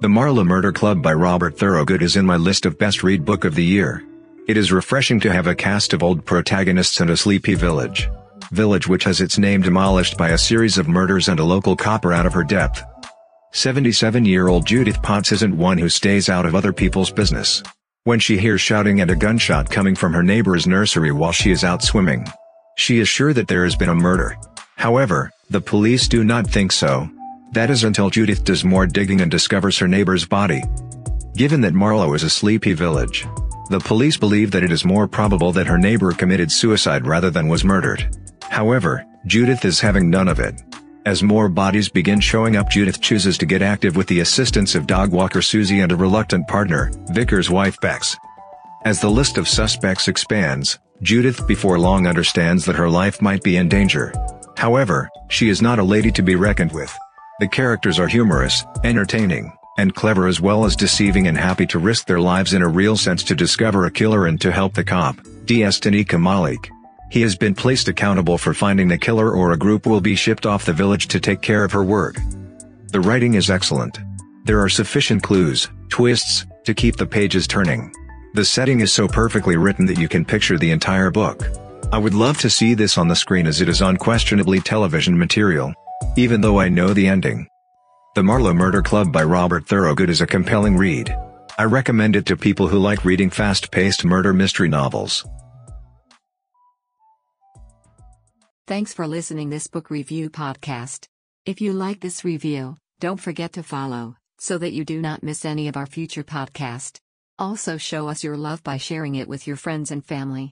The Marlow Murder Club by Robert Thorogood is in my list of best read book of the year. It is refreshing to have a cast of old protagonists and a sleepy village. Village which has its name demolished by a series of murders and a local copper out of her depth. 77-year-old Judith Potts isn't one who stays out of other people's business. When she hears shouting and a gunshot coming from her neighbor's nursery while she is out swimming, she is sure that there has been a murder. However, the police do not think so. That is until Judith does more digging and discovers her neighbor's body. Given that Marlow is a sleepy village, the police believe that it is more probable that her neighbor committed suicide rather than was murdered. However, Judith is having none of it. As more bodies begin showing up Judith chooses to get active with the assistance of dog walker Susie and a reluctant partner, Vicar's wife Bex. As the list of suspects expands, Judith before long understands that her life might be in danger. However, she is not a lady to be reckoned with. The characters are humorous, entertaining, and clever as well as deceiving and happy to risk their lives in a real sense to discover a killer and to help the cop, DS Tanika Malik. He has been placed accountable for finding the killer or a group will be shipped off the village to take care of her work. The writing is excellent. There are sufficient clues, twists, to keep the pages turning. The setting is so perfectly written that you can picture the entire book. I would love to see this on the screen as it is unquestionably television material. Even though I know the ending. The Marlow Murder Club by Robert Thorogood is a compelling read. I recommend it to people who like reading fast-paced murder mystery novels. Thanks for listening this book review podcast. If you like this review, don't forget to follow so that you do not miss any of our future podcast. Also show us your love by sharing it with your friends and family.